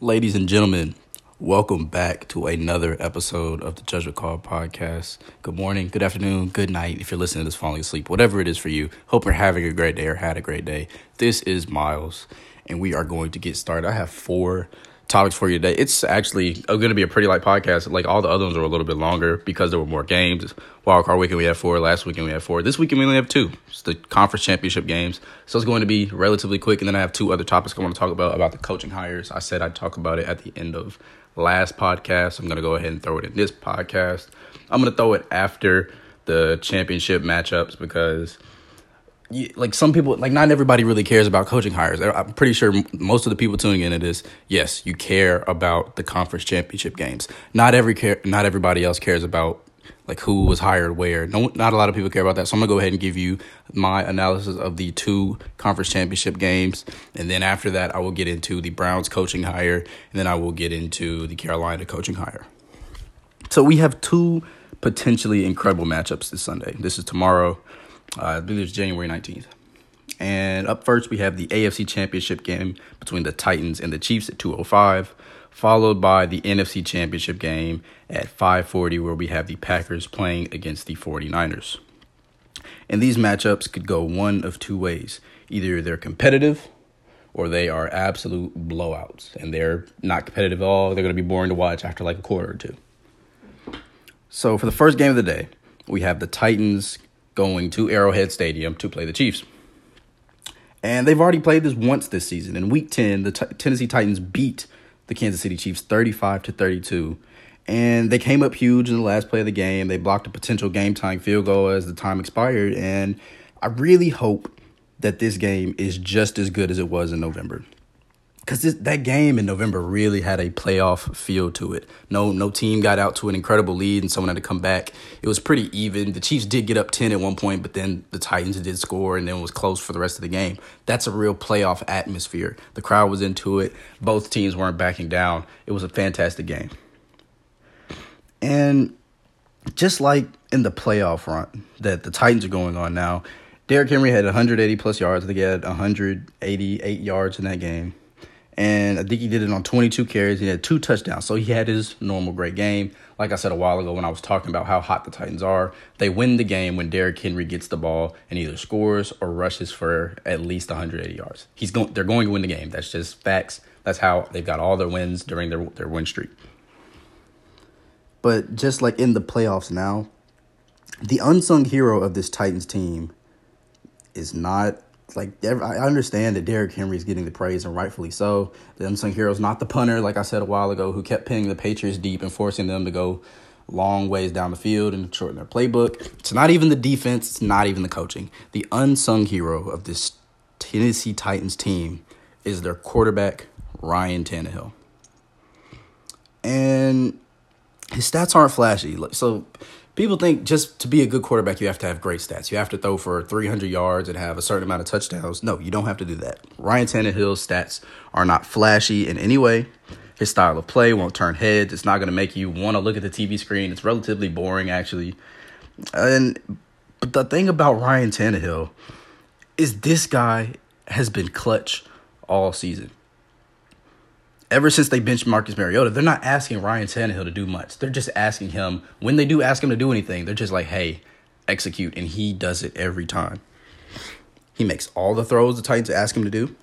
Ladies and gentlemen, welcome back to another episode of the Judgment Call podcast. Good morning, good afternoon, good night if you're listening to this falling asleep, whatever it is for you. Hope you're having a great day or had a great day. This is Miles, and we are going to get started. I have four topics for you today. It's actually uh, going to be a pretty light podcast. Like all the other ones are a little bit longer because there were more games. Wild card weekend we had four. Last weekend we had four. This weekend we only have two. It's the conference championship games. So it's going to be relatively quick. And then I have two other topics I want to talk about about the coaching hires. I said I'd talk about it at the end of last podcast. I'm going to go ahead and throw it in this podcast. I'm going to throw it after the championship matchups because like some people like not everybody really cares about coaching hires. I'm pretty sure most of the people tuning in to this yes you care about the conference championship games. Not every care not everybody else cares about like who was hired where. No not a lot of people care about that. So i'm gonna go ahead and give you my analysis of the two conference championship games. And then after that i will get into the browns coaching hire. And then i will get into the carolina coaching hire. So we have two potentially incredible matchups this sunday. This is tomorrow I believe it's January 19th. And up first, we have the AFC Championship game between the Titans and the Chiefs at 205, followed by the NFC Championship game at 540, where we have the Packers playing against the 49ers. And these matchups could go one of two ways. Either they're competitive or they are absolute blowouts. And they're not competitive at all. They're going to be boring to watch after like a quarter or two. So for the first game of the day, we have the Titans going to Arrowhead Stadium to play the Chiefs. And they've already played this once this season. In week 10, the T- Tennessee Titans beat the Kansas City Chiefs 35 to 32. And they came up huge in the last play of the game. They blocked a potential game time field goal as the time expired. And I really hope that this game is just as good as it was in November because that game in November really had a playoff feel to it. No, no team got out to an incredible lead, and someone had to come back. It was pretty even. The Chiefs did get up ten at one point, but then the Titans did score, and then it was close for the rest of the game. That's a real playoff atmosphere. The crowd was into it. Both teams weren't backing down. It was a fantastic game. And just like in the playoff run that the Titans are going on now, Derrick Henry had 180 plus yards. They had 188 yards in that game and I think he did it on 22 carries. He had two touchdowns, so he had his normal great game. Like I said a while ago when I was talking about how hot the Titans are, they win the game when Derrick Henry gets the ball and either scores or rushes for at least 180 yards. He's going. They're going to win the game. That's just facts. That's how they've got all their wins during their their win streak. But just like in the playoffs now, the unsung hero of this Titans team is not like I understand that Derrick Henry is getting the praise and rightfully so. The unsung hero is not the punter, like I said a while ago, who kept pinning the Patriots deep and forcing them to go long ways down the field and shorten their playbook. It's not even the defense. It's not even the coaching. The unsung hero of this Tennessee Titans team is their quarterback Ryan Tannehill, and his stats aren't flashy. So people think just to be a good quarterback, you have to have great stats. You have to throw for 300 yards and have a certain amount of touchdowns. No, you don't have to do that. Ryan Tannehill's stats are not flashy in any way. His style of play won't turn heads. It's not going to make you want to look at the TV screen. It's relatively boring, actually. And but the thing about Ryan Tannehill is this guy has been clutch all season ever since they benched Marcus Mariota, they're not asking Ryan Tannehill to do much. They're just asking him when they do ask him to do anything, they're just like, "Hey, execute," and he does it every time. He makes all the throws the Titans ask him to do,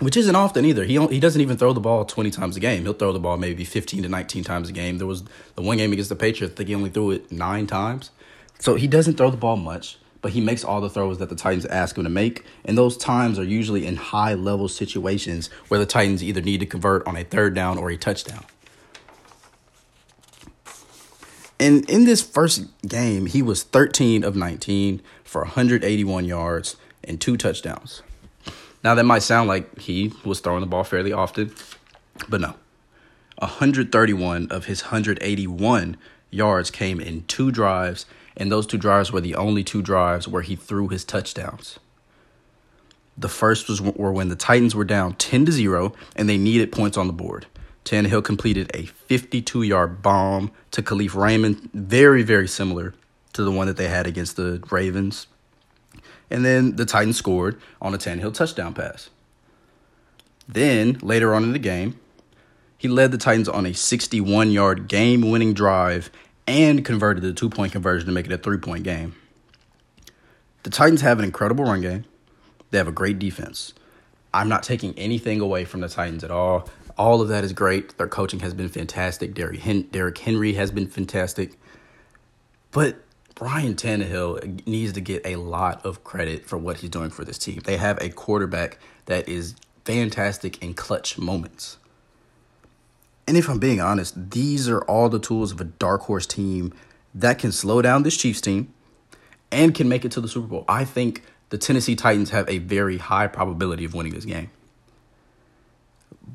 which isn't often either. He he doesn't even throw the ball twenty times a game. He'll throw the ball maybe fifteen to nineteen times a game. There was the one game against the Patriots. I think he only threw it nine times. So he doesn't throw the ball much but he makes all the throws that the Titans ask him to make. And those times are usually in high level situations where the Titans either need to convert on a third down or a touchdown. And in this first game, he was 13 of 19 for 181 yards and two touchdowns. Now, that might sound like he was throwing the ball fairly often, but no. 131 of his 181 yards came in two drives and those two drives were the only two drives where he threw his touchdowns. The first was were when the Titans were down 10 to 0 and they needed points on the board. Tannehill completed a 52 yard bomb to Kalif Raymond, very, very similar to the one that they had against the Ravens. And then the Titans scored on a Tannehill touchdown pass. Then, later on in the game, He led the Titans on a 61 yard game winning drive and converted the two point conversion to make it a three point game. The Titans have an incredible run game. They have a great defense. I'm not taking anything away from the Titans at all. All of that is great. Their coaching has been fantastic. Derrick, Henry has been fantastic. But Ryan Tannehill needs to get a lot of credit for what he's doing for this team. They have a quarterback that is fantastic in clutch moments. And if I'm being honest, these are all the tools of a dark horse team that can slow down this Chiefs team and can make it to the Super Bowl. I think the Tennessee Titans have a very high probability of winning this game.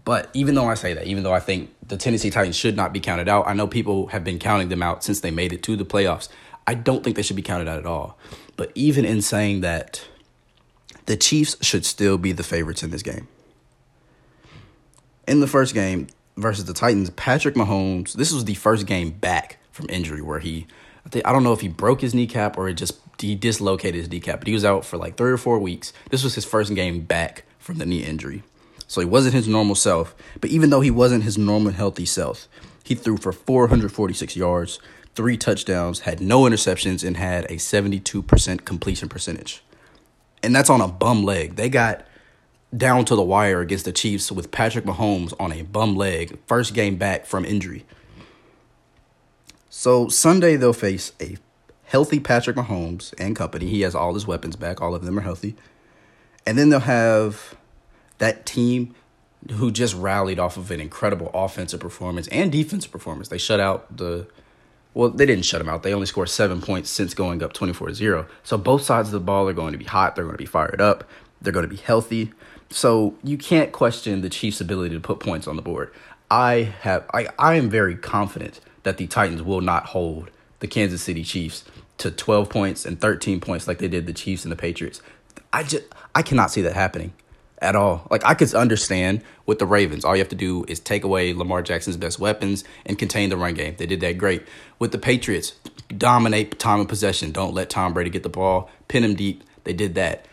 But even though I say that, even though I think the Tennessee Titans should not be counted out, I know people have been counting them out since they made it to the playoffs. I don't think they should be counted out at all. But even in saying that, the Chiefs should still be the favorites in this game. In the first game, versus the Titans, Patrick Mahomes, this was the first game back from injury where he, I, think, I don't know if he broke his kneecap or it just he dislocated his kneecap, but he was out for like three or four weeks. This was his first game back from the knee injury. So he wasn't his normal self. But even though he wasn't his normal healthy self, he threw for 446 yards, three touchdowns, had no interceptions, and had a 72% completion percentage. And that's on a bum leg. They got down to the wire against the Chiefs with Patrick Mahomes on a bum leg, first game back from injury. So Sunday they'll face a healthy Patrick Mahomes and company. He has all his weapons back, all of them are healthy. And then they'll have that team who just rallied off of an incredible offensive performance and defensive performance. They shut out the well, they didn't shut them out. They only scored seven points since going up 24 0. So both sides of the ball are going to be hot. They're going to be fired up. They're going to be healthy. So you can't question the Chiefs' ability to put points on the board. I have I, I am very confident that the Titans will not hold the Kansas City Chiefs to 12 points and 13 points like they did the Chiefs and the Patriots. I just I cannot see that happening at all. Like I could understand with the Ravens, all you have to do is take away Lamar Jackson's best weapons and contain the run game. They did that great. With the Patriots, dominate time of possession. Don't let Tom Brady get the ball, pin him deep. They did that.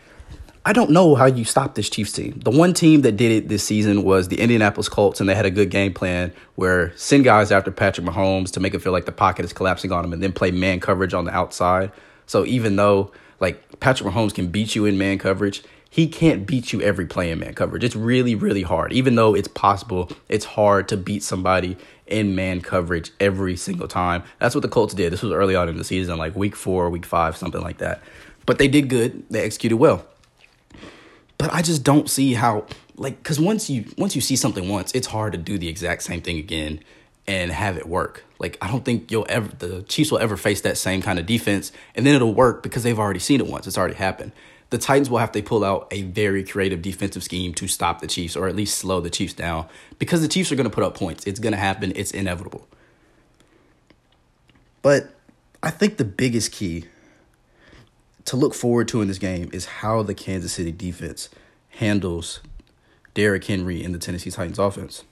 I don't know how you stop this Chiefs team. The one team that did it this season was the Indianapolis Colts, and they had a good game plan where send guys after Patrick Mahomes to make it feel like the pocket is collapsing on him and then play man coverage on the outside. So even though like Patrick Mahomes can beat you in man coverage, he can't beat you every play in man coverage. It's really, really hard. Even though it's possible, it's hard to beat somebody in man coverage every single time. That's what the Colts did. This was early on in the season, like week four, week five, something like that. But they did good. They executed well. But I just don't see how like because once you once you see something once, it's hard to do the exact same thing again and have it work. Like I don't think you'll ever the Chiefs will ever face that same kind of defense and then it'll work because they've already seen it once. It's already happened. The Titans will have to pull out a very creative defensive scheme to stop the Chiefs or at least slow the Chiefs down because the Chiefs are going to put up points. It's going to happen. It's inevitable. But I think the biggest key to look forward to in this game is how the Kansas City defense handles Derrick Henry and the Tennessee Titans offense.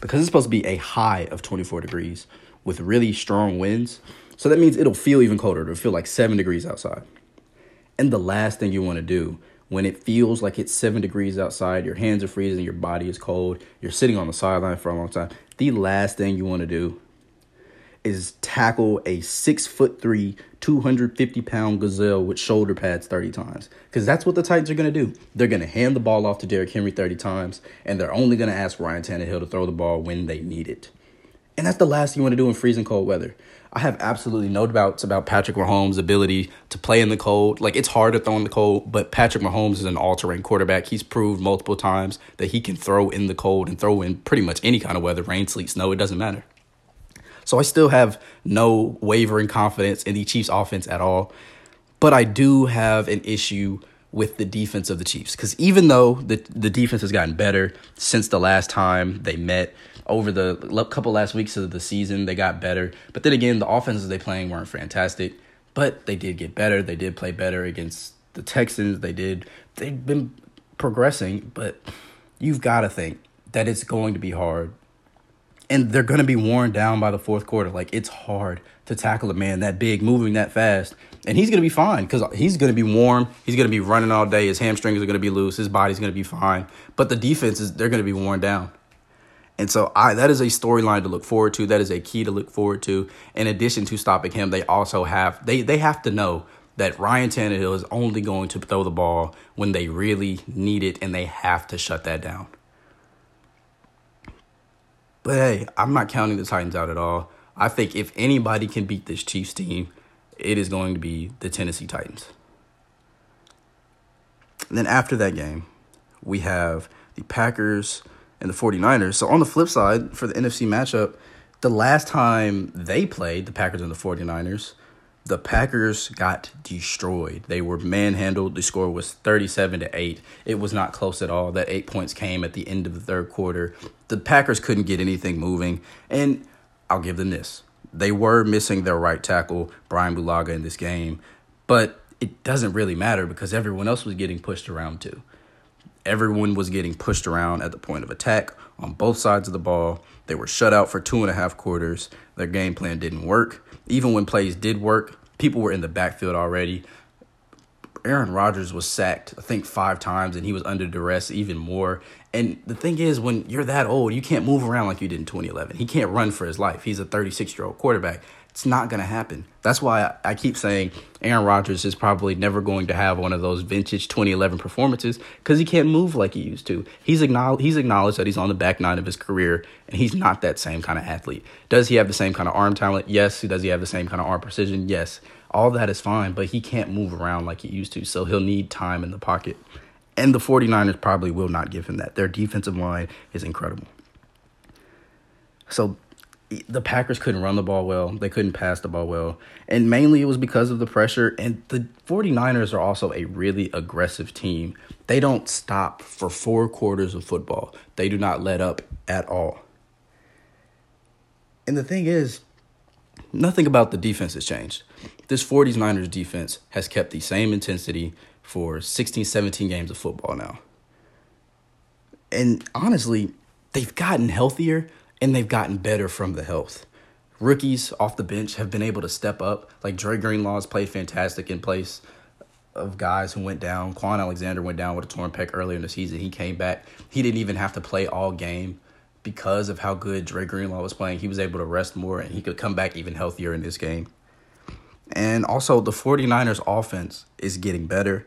Because it's supposed to be a high of 24 degrees with really strong winds. So that means it'll feel even colder. It'll feel like 7 degrees outside. And the last thing you want to do when it feels like it's 7 degrees outside, your hands are freezing, your body is cold, you're sitting on the sideline for a long time, the last thing you want to do is tackle a six foot three, 250 pound gazelle with shoulder pads 30 times. Because that's what the Titans are going to do. They're going to hand the ball off to Derrick Henry 30 times, and they're only going to ask Ryan Tannehill to throw the ball when they need it. And that's the last thing you want to do in freezing cold weather. I have absolutely no doubts about Patrick Mahomes' ability to play in the cold. Like, it's hard to throw in the cold, but Patrick Mahomes is an all terrain quarterback. He's proved multiple times that he can throw in the cold and throw in pretty much any kind of weather rain, sleet, snow, it doesn't matter. So I still have no wavering confidence in the Chiefs offense at all. But I do have an issue with the defense of the Chiefs because even though the the defense has gotten better since the last time they met over the couple last weeks of the season, they got better. But then again, the offenses they playing weren't fantastic, but they did get better. They did play better against the Texans. They did. They've been progressing, but you've got to think that it's going to be hard and they're going to be worn down by the fourth quarter. Like it's hard to tackle a man that big, moving that fast, and he's going to be fine because he's going to be warm. He's going to be running all day. His hamstrings are going to be loose. His body's going to be fine. But the defense is they're going to be worn down. And so I that is a storyline to look forward to. That is a key to look forward to. In addition to stopping him, they also have they they have to know that Ryan Tannehill is only going to throw the ball when they really need it and they have to shut that down. But hey, I'm not counting the Titans out at all. I think if anybody can beat this Chiefs team, it is going to be the Tennessee Titans. And then after that game, we have the Packers and the 49ers. So on the flip side, for the NFC matchup, the last time they played, the Packers and the 49ers, the Packers got destroyed. They were manhandled. The score was 37 to 8. It was not close at all. That 8 points came at the end of the third quarter. The Packers couldn't get anything moving, and I'll give them this. They were missing their right tackle, Brian Bulaga in this game, but it doesn't really matter because everyone else was getting pushed around too. Everyone was getting pushed around at the point of attack on both sides of the ball. They were shut out for two and a half quarters. Their game plan didn't work. Even when plays did work, people were in the backfield already. Aaron Rodgers was sacked, I think, five times, and he was under duress even more. And the thing is, when you're that old, you can't move around like you did in 2011. He can't run for his life. He's a 36 year old quarterback. It's not going to happen. That's why I, keep saying Aaron Rodgers is probably never going to have one of those vintage 2011 performances because he can't move like he used to. He's acknowledged, he's acknowledged that he's on the back nine of his career and he's not that same kind of athlete. Does he have the same kind of arm talent? Yes. Does he have the same kind of arm precision? Yes. All that is fine, but he can't move around like he used to, so he'll need time in the pocket. And the 49ers probably will not give him that. Their defensive line is incredible. So the Packers couldn't run the ball well. They couldn't pass the ball well. And mainly it was because of the pressure. And the 49ers are also a really aggressive team. They don't stop for four quarters of football, they do not let up at all. And the thing is, nothing about the defense has changed. This 49ers defense has kept the same intensity for 16, 17 games of football now. And honestly, they've gotten healthier and they've gotten better from the health. Rookies off the bench have been able to step up. Like Dre Greenlaw's played fantastic in place of guys who went down. Kwon Alexander went down with a torn pec earlier in the season. He came back. He didn't even have to play all game because of how good Dre Greenlaw was playing. He was able to rest more and he could come back even healthier in this game. And also, the 49ers offense is getting better.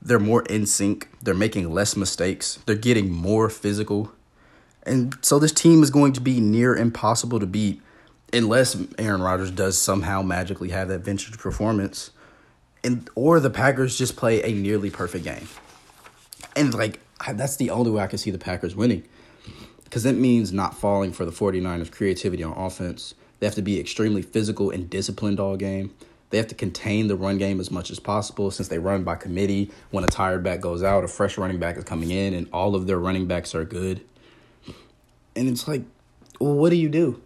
They're more in sync. They're making less mistakes. They're getting more physical. And so this team is going to be near impossible to beat unless Aaron Rodgers does somehow magically have that vintage performance and or the Packers just play a nearly perfect game. And like that's the only way I can see the Packers winning. Cuz that means not falling for the 49ers creativity on offense. They have to be extremely physical and disciplined all game. They have to contain the run game as much as possible since they run by committee. When a tired back goes out, a fresh running back is coming in, and all of their running backs are good. And it's like, well, what do you do?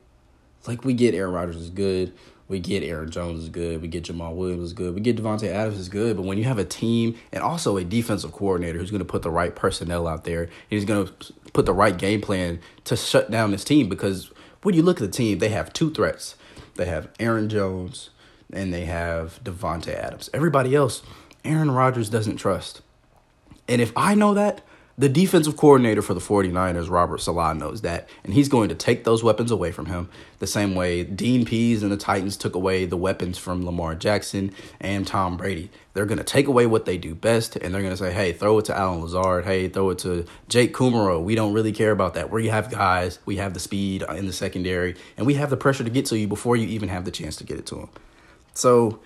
Like, we get Aaron Rodgers is good. We get Aaron Jones is good. We get Jamaal Williams is good. We get Davante Adams is good. But when you have a team and also a defensive coordinator who's going to put the right personnel out there, and he's going to put the right game plan to shut down this team. Because when you look at the team, they have two threats. They have Aaron Jones and they have Davante Adams. Everybody else, Aaron Rodgers doesn't trust. And if I know that, the defensive coordinator for the 49ers, Robert Saleh, knows that, and he's going to take those weapons away from him the same way Dean Pees and the Titans took away the weapons from Lamar Jackson and Tom Brady. They're going to take away what they do best, and they're going to say, hey, throw it to Allen Lazard. Hey, throw it to Jake Kumerow. We don't really care about that. We have guys, we have the speed in the secondary, and we have the pressure to get to you before you even have the chance to get it to them. So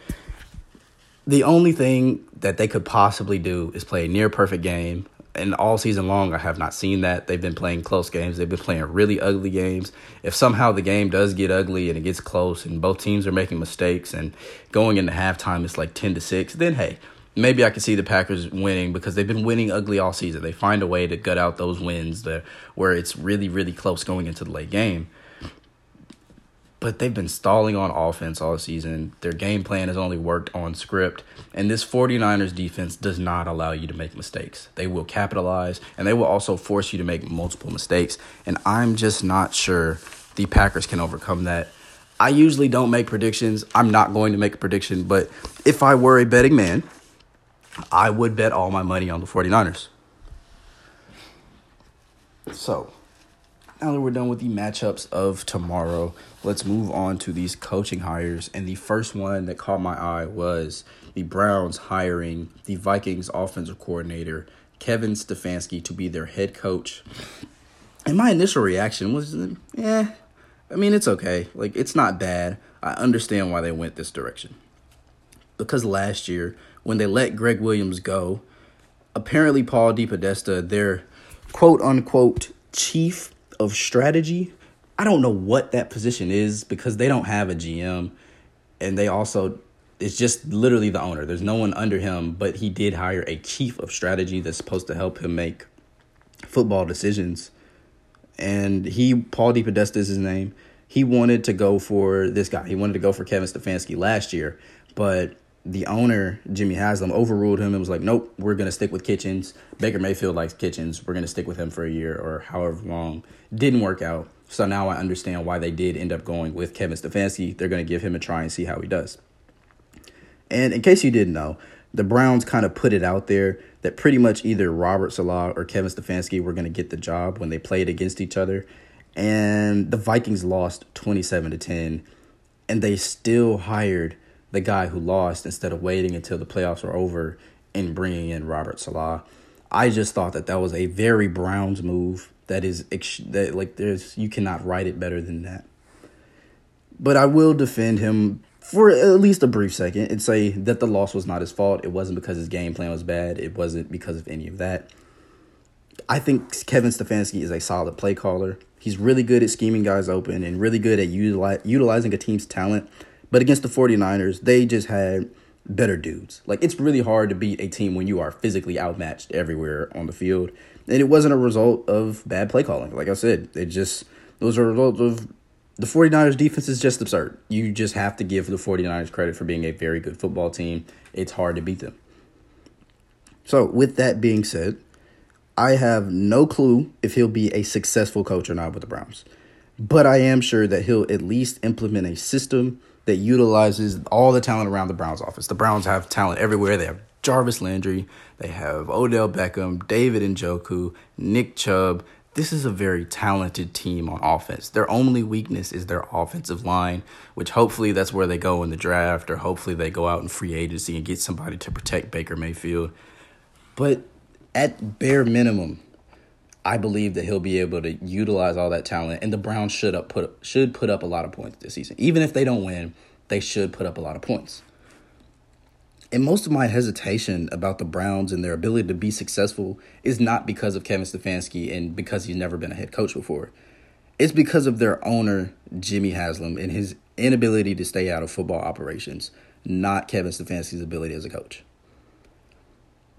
the only thing that they could possibly do is play a near perfect game and all season long, I have not seen that. They've been playing close games. They've been playing really ugly games. If somehow the game does get ugly and it gets close and both teams are making mistakes and going into halftime it's like 10 to 6, then hey, maybe I could see the Packers winning because they've been winning ugly all season. They find a way to gut out those wins that, where it's really, really close going into the late game but they've been stalling on offense all season. Their game plan has only worked on script. And this 49ers defense does not allow you to make mistakes. They will capitalize and they will also force you to make multiple mistakes. And I'm just not sure the Packers can overcome that. I usually don't make predictions. I'm not going to make a prediction, but if I were a betting man, I would bet all my money on the 49ers. So, now that we're done with the matchups of tomorrow, let's move on to these coaching hires. And the first one that caught my eye was the Browns hiring the Vikings offensive coordinator, Kevin Stefanski, to be their head coach. And my initial reaction was, eh, I mean, it's okay. Like, it's not bad. I understand why they went this direction. Because last year, when they let Gregg Williams go, apparently Paul DePodesta, their quote unquote chief of strategy. I don't know what that position is because they don't have a GM and they also it's just literally the owner. There's no one under him, but he did hire a chief of strategy that's supposed to help him make football decisions. And he Paul DePodesta is his name. He wanted to go for this guy. He wanted to go for Kevin Stefanski last year, but the owner, Jimmy Haslam, overruled him and was like, nope, we're to stick with Kitchens. Baker Mayfield likes Kitchens. We're to stick with him for a year or however long. Didn't work out. So now I understand why they did end up going with Kevin Stefanski. They're to give him a try and see how he does. And in case you didn't know, the Browns kind of put it out there that pretty much either Robert Saleh or Kevin Stefanski were to get the job when they played against each other. And the Vikings lost 27 to 10 and they still hired the guy who lost instead of waiting until the playoffs were over and bringing in Robert Saleh. I just thought that that was a very Browns move. That is that like there's you cannot write it better than that. But I will defend him for at least a brief second and say that the loss was not his fault. It wasn't because his game plan was bad. It wasn't because of any of that. I think Kevin Stefanski is a solid play caller. He's really good at scheming guys open and really good at utilizing a team's talent but against the 49ers, they just had better dudes. Like it's really hard to beat a team when you are physically outmatched everywhere on the field. And it wasn't a result of bad play calling. Like I said, it just those are a result of the 49ers defense is just absurd. You just have to give the 49ers credit for being a very good football team. It's hard to beat them. So, with that being said, I have no clue if he'll be a successful coach or not with the Browns. But I am sure that he'll at least implement a system that utilizes all the talent around the Browns office. The Browns have talent everywhere. They have Jarvis Landry, they have Odell Beckham, David Njoku, Nick Chubb. This is a very talented team on offense. Their only weakness is their offensive line, which hopefully that's where they go in the draft, or hopefully they go out in free agency and get somebody to protect Baker Mayfield. But at bare minimum, I believe that he'll be able to utilize all that talent, and the Browns should up put should put up a lot of points this season. Even if they don't win, they should put up a lot of points. And most of my hesitation about the Browns and their ability to be successful is not because of Kevin Stefanski and because he's never been a head coach before. It's because of their owner, Jimmy Haslam, and his inability to stay out of football operations, not Kevin Stefanski's ability as a coach.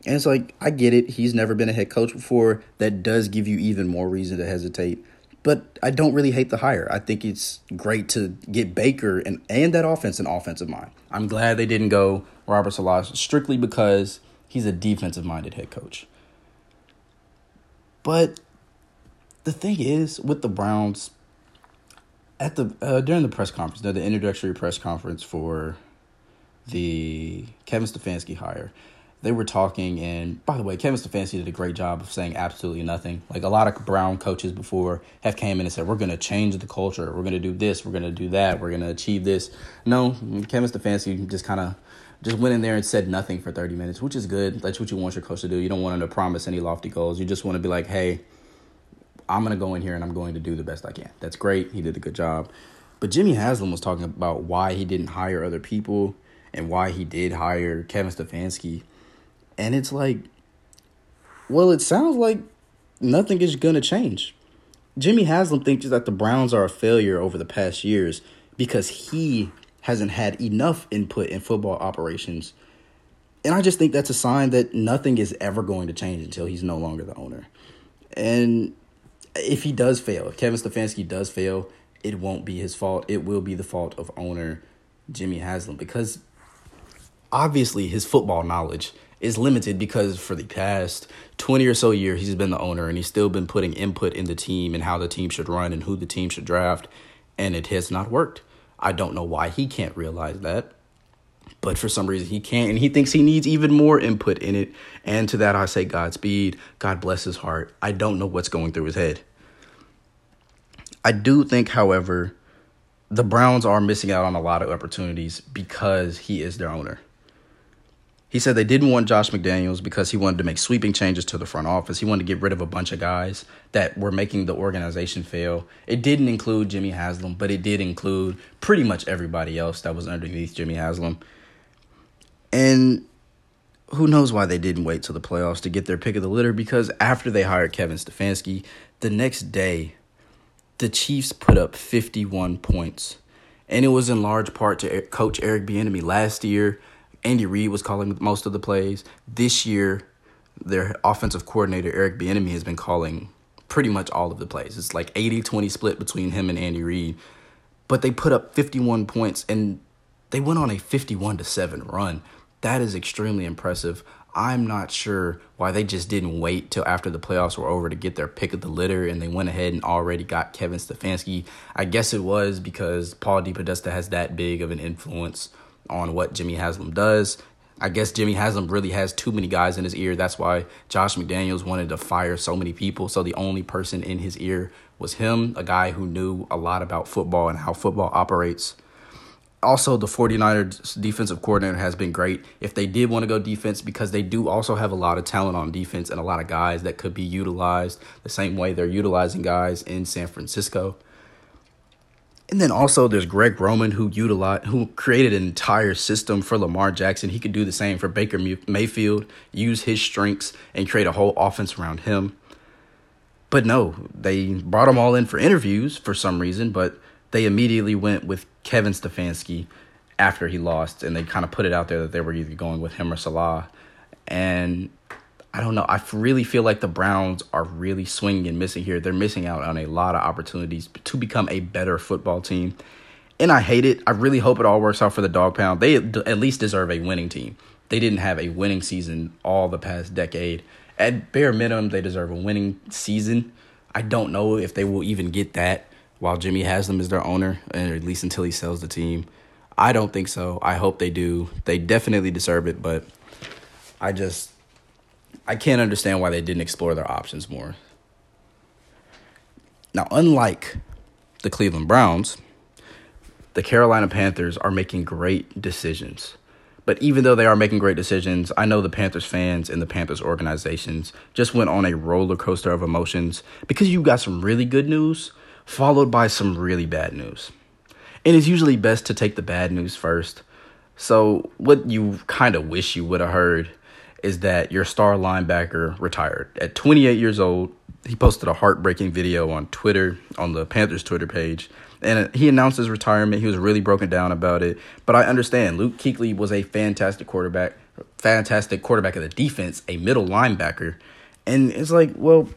And it's like, I get it. He's never been a head coach before. That does give you even more reason to hesitate. But I don't really hate the hire. I think it's great to get Baker and, and that offense an offensive mind. I'm glad they didn't go Robert Saleh strictly because he's a defensive minded head coach. But the thing is, with the Browns, at the uh, during the press conference, the introductory press conference for the Kevin Stefanski hire, they were talking, and by the way, Kevin Stefanski did a great job of saying absolutely nothing. Like a lot of Brown coaches before have came in and said, "We're going to change the culture. We're going to do this. We're going to do that. We're going to achieve this." No, Kevin Stefanski just kind of just went in there and said nothing for thirty minutes, which is good. That's what you want your coach to do. You don't want him to promise any lofty goals. You just want to be like, "Hey, I'm going to go in here and I'm going to do the best I can." That's great. He did a good job. But Jimmy Haslam was talking about why he didn't hire other people and why he did hire Kevin Stefanski and it's like, well, it sounds like nothing is going to change. Jimmy Haslam thinks that the Browns are a failure over the past years because he hasn't had enough input in football operations. And I just think that's a sign that nothing is ever going to change until he's no longer the owner. And if he does fail, if Kevin Stefanski does fail, it won't be his fault. It will be the fault of owner Jimmy Haslam because obviously his football knowledge is limited because for the past 20 or so years he's been the owner and he's still been putting input in the team and how the team should run and who the team should draft and it has not worked. I don't know why he can't realize that. But for some reason he can't and he thinks he needs even more input in it and to that I say Godspeed, God bless his heart. I don't know what's going through his head. I do think, however, the Browns are missing out on a lot of opportunities because he is their owner. He said they didn't want Josh McDaniels because he wanted to make sweeping changes to the front office. He wanted to get rid of a bunch of guys that were making the organization fail. It didn't include Jimmy Haslam, but it did include pretty much everybody else that was underneath Jimmy Haslam. And who knows why they didn't wait till the playoffs to get their pick of the litter because after they hired Kevin Stefanski, the next day the Chiefs put up 51 points. And it was in large part to coach Eric Bieniemy last year Andy Reid was calling most of the plays. This year, their offensive coordinator, Eric Bieniemy, has been calling pretty much all of the plays. It's like 80-20 split between him and Andy Reid. But they put up 51 points and they went on a 51 to 7 run. That is extremely impressive. I'm not sure why they just didn't wait till after the playoffs were over to get their pick of the litter and they went ahead and already got Kevin Stefanski. I guess it was because Paul DePodesta has that big of an influence on what Jimmy Haslam does. I guess Jimmy Haslam really has too many guys in his ear. That's why Josh McDaniels wanted to fire so many people. So the only person in his ear was him, a guy who knew a lot about football and how football operates. Also, the 49ers defensive coordinator has been great. If they did want to go defense, because they do also have a lot of talent on defense and a lot of guys that could be utilized the same way they're utilizing guys in San Francisco. And then also there's Greg Roman who utilized who created an entire system for Lamar Jackson. He could do the same for Baker Mayfield, use his strengths and create a whole offense around him. But no, they brought them all in for interviews for some reason, but they immediately went with Kevin Stefanski after he lost and they kind of put it out there that they were either going with him or Saleh. And I don't know. I really feel like the Browns are really swinging and missing here. They're missing out on a lot of opportunities to become a better football team. And I hate it. I really hope it all works out for the Dog Pound. They at least deserve a winning team. They didn't have a winning season all the past decade. At bare minimum, they deserve a winning season. I don't know if they will even get that while Jimmy Haslam is their owner, or at least until he sells the team. I don't think so. I hope they do. They definitely deserve it, but I just I can't understand why they didn't explore their options more. Now, unlike the Cleveland Browns, the Carolina Panthers are making great decisions. But even though they are making great decisions, I know the Panthers fans and the Panthers organizations just went on a roller coaster of emotions because you got some really good news followed by some really bad news. And it's usually best to take the bad news first. So, what you kind of wish you would have heard is that your star linebacker retired at 28 years old. He posted a heartbreaking video on Twitter, on the Panthers Twitter page, and uh, he announced his retirement. He was really broken down about it. But I understand Luke Kuechly was a fantastic quarterback, fantastic quarterback of the defense, a middle linebacker. And it's like, well,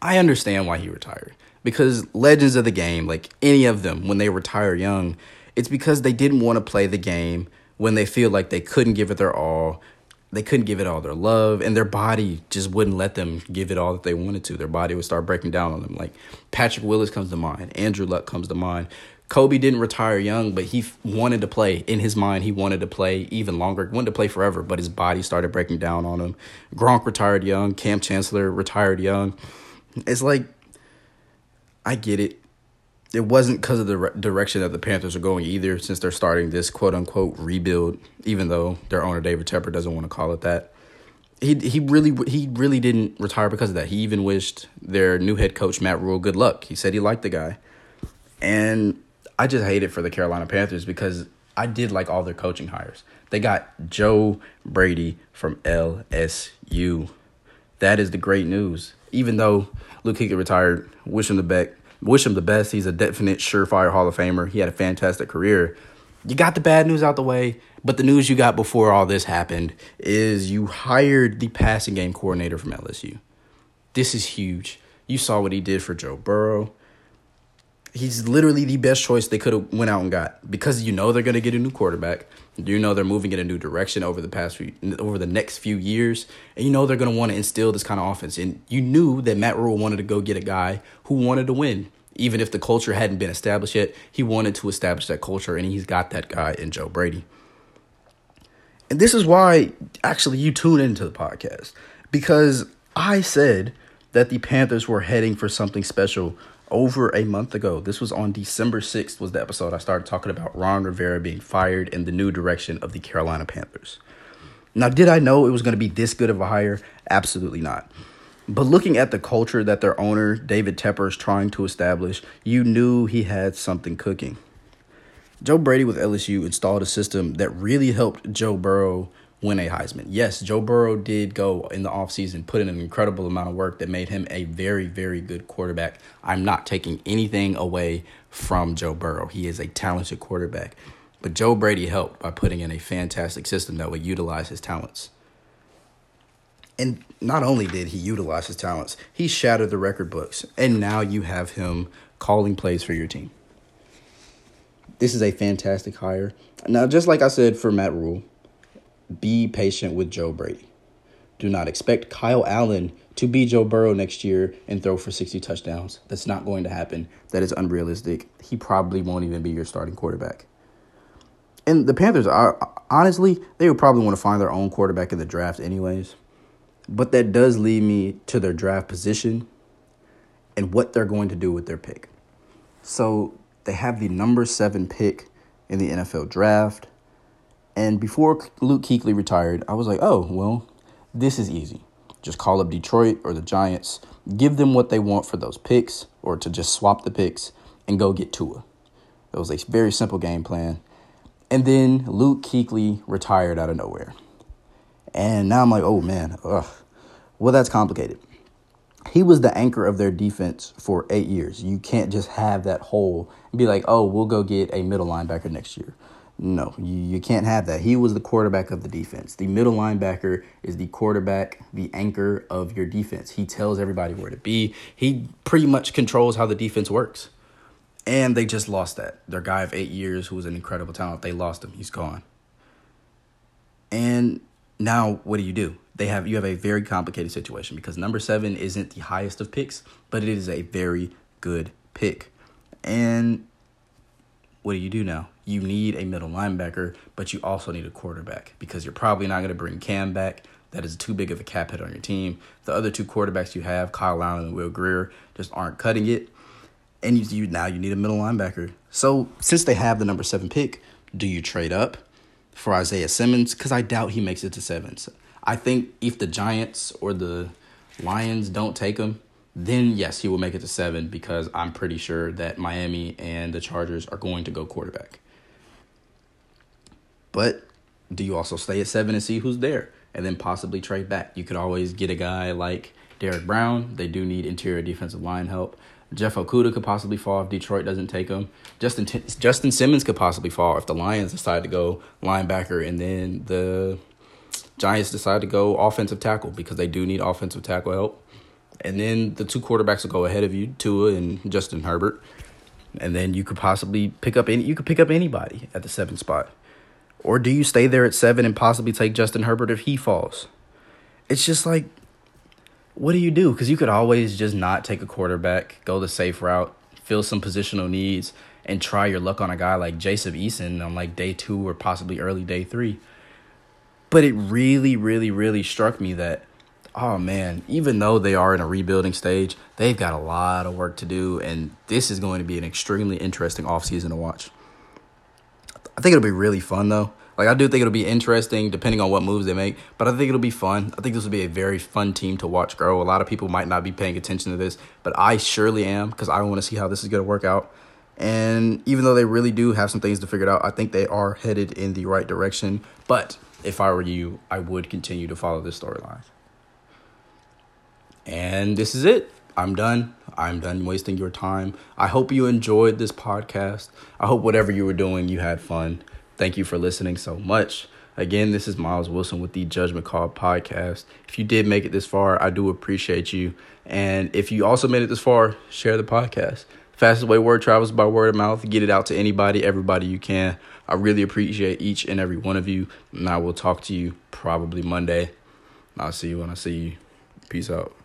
I understand why he retired. Because legends of the game, like any of them, when they retire young, it's because they didn't want to play the game when they feel like they couldn't give it their all they couldn't give it all their love and their body just wouldn't let them give it all that they wanted to. Their body would start breaking down on them. Like patrick willis comes to mind. Andrew luck comes to mind. Kobe didn't retire young but he wanted to play. In his mind he wanted to play even longer. Wanted to play forever but his body started breaking down on him. Gronk retired young. Kam chancellor retired young. It's like i get it it wasn't because of the re- direction that the Panthers are going either, since they're starting this quote unquote rebuild, even though their owner David Tepper doesn't want to call it that. He he really he really didn't retire because of that. He even wished their new head coach Matt Rhule good luck. He said he liked the guy, and I just hate it for the Carolina Panthers because I did like all their coaching hires. They got Joe Brady from LSU. That is the great news. Even though Luke Kuechly retired, wish him the best wish him the best. He's a definite surefire Hall of Famer. He had a fantastic career. You got the bad news out the way, but the news you got before all this happened is you hired the passing game coordinator from LSU. This is huge. You saw what he did for Joe Burrow. He's literally the best choice they could have went out and got because you know they're going to get a new quarterback. You know they're moving in a new direction over the past few, over the next few years, and you know they're going to want to instill this kind of offense. And you knew that Matt Rhule wanted to go get a guy who wanted to win, even if the culture hadn't been established yet. He wanted to establish that culture, and he's got that guy in Joe Brady. And this is why actually you tune into the podcast because I said that the Panthers were heading for something special over a month ago. This was on December 6th was the episode I started talking about Ron Rivera being fired and the new direction of the Carolina Panthers. Now, did I know it was going to be this good of a hire? Absolutely not. But looking at the culture that their owner, David Tepper, is trying to establish, you knew he had something cooking. Joe Brady with LSU installed a system that really helped Joe Burrow win a Heisman. Yes, Joe Burrow did go in the offseason, put in an incredible amount of work that made him a very, very good quarterback. I'm not taking anything away from Joe Burrow. He is a talented quarterback. But Joe Brady helped by putting in a fantastic system that would utilize his talents. And not only did he utilize his talents, he shattered the record books. And now you have him calling plays for your team. This is a fantastic hire. Now, just like I said for Matt Rhule, be patient with Joe Brady. Do not expect Kyle Allen to be Joe Burrow next year and throw for 60 touchdowns. That's not going to happen. That is unrealistic. He probably won't even be your starting quarterback. And the Panthers are honestly, they would probably want to find their own quarterback in the draft anyways. But that does lead me to their draft position and what they're going to do with their pick. So they have the number seven pick in the NFL draft. And before Luke Kuechly retired, I was like, oh, well, this is easy. Just call up Detroit or the Giants, give them what they want for those picks, or to just swap the picks and go get Tua. It was a very simple game plan. And then Luke Kuechly retired out of nowhere. And now I'm like, oh man, ugh. Well, that's complicated. He was the anchor of their defense for eight years. You can't just have that hole and be like, oh, we'll go get a middle linebacker next year. No, you, you can't have that. He was the quarterback of the defense. The middle linebacker is the quarterback, the anchor of your defense. He tells everybody where to be. He pretty much controls how the defense works. And they just lost that. Their guy of eight years, who was an incredible talent, they lost him. He's gone. And now what do you do? They have you have a very complicated situation because number seven isn't the highest of picks, but it is a very good pick. And what do you do now? You need a middle linebacker, but you also need a quarterback because you're probably not going to bring Cam back. That is too big of a cap hit on your team. The other two quarterbacks you have, Kyle Allen and Will Grier, just aren't cutting it. And you, you now you need a middle linebacker. So since they have the number seven pick, do you trade up for Isaiah Simmons? Because I doubt he makes it to seven. I think if the Giants or the Lions don't take him, then yes, he will make it to seven because I'm pretty sure that Miami and the Chargers are going to go quarterback. But do you also stay at seven and see who's there and then possibly trade back? You could always get a guy like Derrick Brown. They do need interior defensive line help. Jeff Okudah could possibly fall if Detroit doesn't take him. Justin Justin Simmons could possibly fall if the Lions decide to go linebacker and then the Giants decide to go offensive tackle because they do need offensive tackle help. And then the two quarterbacks will go ahead of you, Tua and Justin Herbert. And then you could possibly pick up any you could pick up anybody at the seven spot. Or do you stay there at seven and possibly take Justin Herbert if he falls? It's just like what do you do? Because you could always just not take a quarterback, go the safe route, fill some positional needs, and try your luck on a guy like Jacob Eason on like day two or possibly early day three. But it really, really, really struck me that, oh man, even though they are in a rebuilding stage, they've got a lot of work to do, and this is going to be an extremely interesting offseason to watch. I think it'll be really fun though. Like I do think it'll be interesting depending on what moves they make, but I think it'll be fun. I think this will be a very fun team to watch grow. A lot of people might not be paying attention to this, but I surely am because I want to see how this is going to work out. And even though they really do have some things to figure out, I think they are headed in the right direction. But if I were you, I would continue to follow this storyline. And this is it. I'm done. I'm done wasting your time. I hope you enjoyed this podcast. I hope whatever you were doing, you had fun. Thank you for listening so much. Again, this is Miles Wilson with the Judgment Call podcast. If you did make it this far, I do appreciate you. And if you also made it this far, share the podcast. Fastest way word travels by word of mouth. Get it out to anybody, everybody you can. I really appreciate each and every one of you. And I will talk to you probably Monday. I'll see you when I see you. Peace out.